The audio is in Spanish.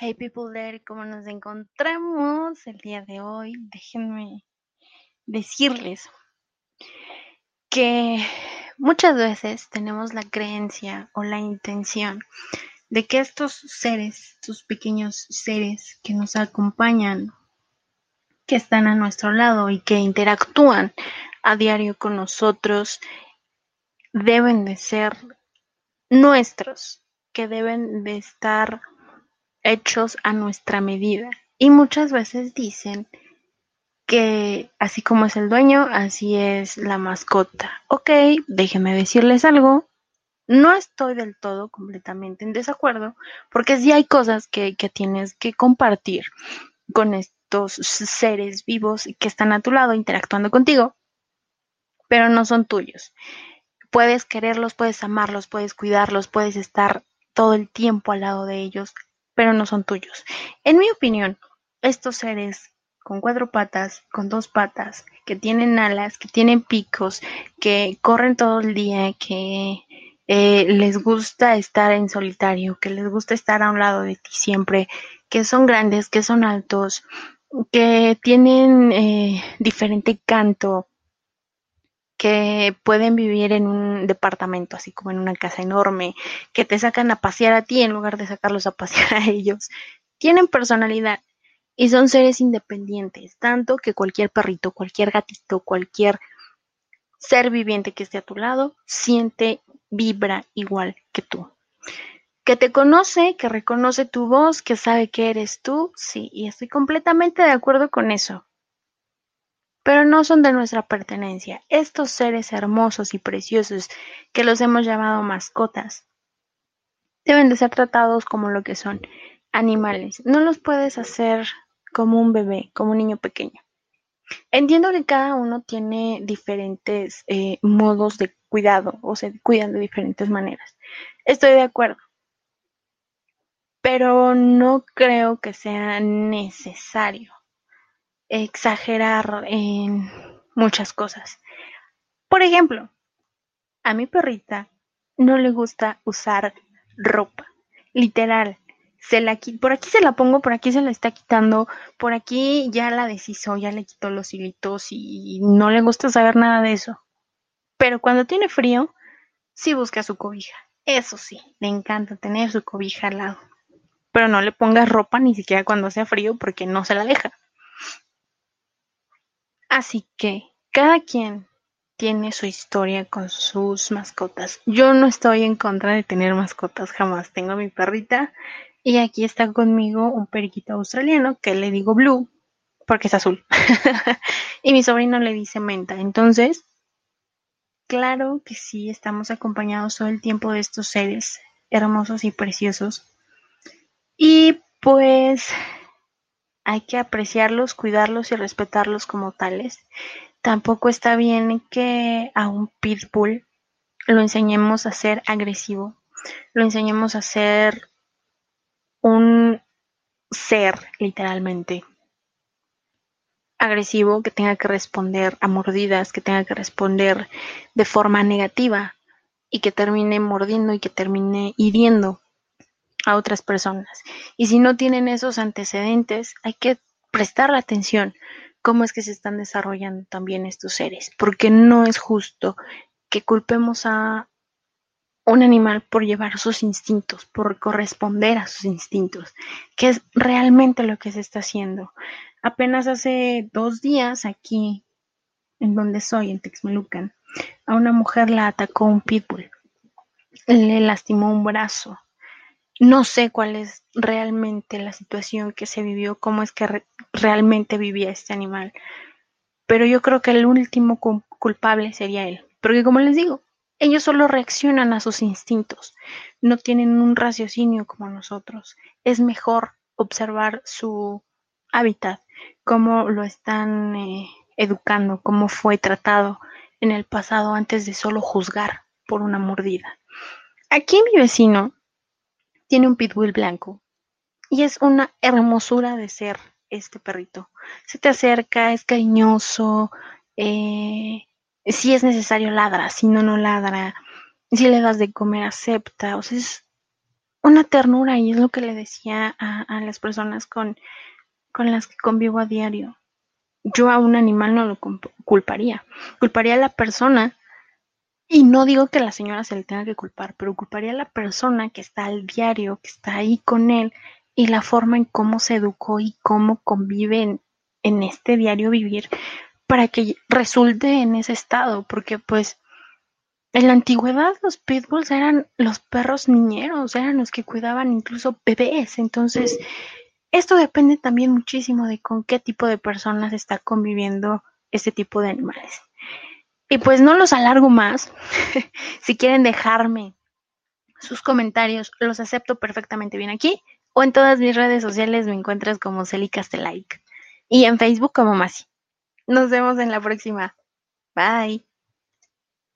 Hey people there, ¿cómo nos encontramos el día de hoy? Déjenme decirles que muchas veces tenemos la creencia o la intención de que estos seres, estos pequeños seres que nos acompañan, que están a nuestro lado y que interactúan a diario con nosotros, deben de ser nuestros, que deben de estar hechos a nuestra medida. Y muchas veces dicen que así como es el dueño, así es la mascota. Ok, déjenme decirles algo. No estoy del todo completamente en desacuerdo, porque sí hay cosas que, que tienes que compartir con estos seres vivos que están a tu lado interactuando contigo, pero no son tuyos. Puedes quererlos, puedes amarlos, puedes cuidarlos, puedes estar todo el tiempo al lado de ellos, pero no son tuyos. En mi opinión, estos seres con cuatro patas, con dos patas, que tienen alas, que tienen picos, que corren todo el día, que eh, les gusta estar en solitario, que les gusta estar a un lado de ti siempre, que son grandes, que son altos, que tienen eh, diferente canto, que pueden vivir en un departamento, así como en una casa enorme, que te sacan a pasear a ti en lugar de sacarlos a pasear a ellos. Tienen personalidad y son seres independientes, tanto que cualquier perrito, cualquier gatito, cualquier ser viviente que esté a tu lado, siente, vibra igual que tú. Que te conoce, que reconoce tu voz, que sabe que eres tú, sí, y estoy completamente de acuerdo con eso pero no son de nuestra pertenencia. Estos seres hermosos y preciosos que los hemos llamado mascotas deben de ser tratados como lo que son, animales. No los puedes hacer como un bebé, como un niño pequeño. Entiendo que cada uno tiene diferentes eh, modos de cuidado o se cuidan de diferentes maneras. Estoy de acuerdo. Pero no creo que sea necesario exagerar en muchas cosas. Por ejemplo, a mi perrita no le gusta usar ropa, literal. Se la, por aquí se la pongo, por aquí se la está quitando, por aquí ya la deshizo, ya le quitó los hilitos y no le gusta saber nada de eso. Pero cuando tiene frío, sí busca su cobija. Eso sí, le encanta tener su cobija al lado. Pero no le pongas ropa ni siquiera cuando hace frío porque no se la deja. Así que cada quien tiene su historia con sus mascotas. Yo no estoy en contra de tener mascotas, jamás. Tengo a mi perrita y aquí está conmigo un periquito australiano que le digo Blue porque es azul. y mi sobrino le dice Menta. Entonces, claro que sí, estamos acompañados todo el tiempo de estos seres hermosos y preciosos. Y pues hay que apreciarlos, cuidarlos y respetarlos como tales. Tampoco está bien que a un pitbull lo enseñemos a ser agresivo, lo enseñemos a ser un ser literalmente agresivo que tenga que responder a mordidas, que tenga que responder de forma negativa y que termine mordiendo y que termine hiriendo a otras personas. Y si no tienen esos antecedentes, hay que prestar atención cómo es que se están desarrollando también estos seres, porque no es justo que culpemos a un animal por llevar sus instintos, por corresponder a sus instintos, que es realmente lo que se está haciendo. Apenas hace dos días aquí, en donde soy, en Texmelucan, a una mujer la atacó un pitbull, le lastimó un brazo, no sé cuál es realmente la situación que se vivió, cómo es que realmente vivía este animal, pero yo creo que el último culpable sería él, porque como les digo, ellos solo reaccionan a sus instintos, no tienen un raciocinio como nosotros. Es mejor observar su hábitat, cómo lo están eh, educando, cómo fue tratado en el pasado antes de solo juzgar por una mordida. Aquí mi vecino tiene un pitbull blanco y es una hermosura de ser este perrito. Se te acerca, es cariñoso, eh, si es necesario ladra, si no, no ladra, si le das de comer acepta, o sea, es una ternura y es lo que le decía a, a las personas con, con las que convivo a diario. Yo a un animal no lo culparía, culparía a la persona y no digo que la señora se le tenga que culpar, pero culparía a la persona que está al diario, que está ahí con él y la forma en cómo se educó y cómo convive en, este diario vivir para que resulte en ese estado, porque pues en la antigüedad los pitbulls eran los perros niñeros, eran los que cuidaban incluso bebés, entonces esto depende también muchísimo de con qué tipo de personas está conviviendo este tipo de animales. Y pues no los alargo más. si quieren dejarme sus comentarios, los acepto perfectamente bien aquí. O en todas mis redes sociales me encuentras como Celicastelike. Y en Facebook como Masi. Nos vemos en la próxima. Bye.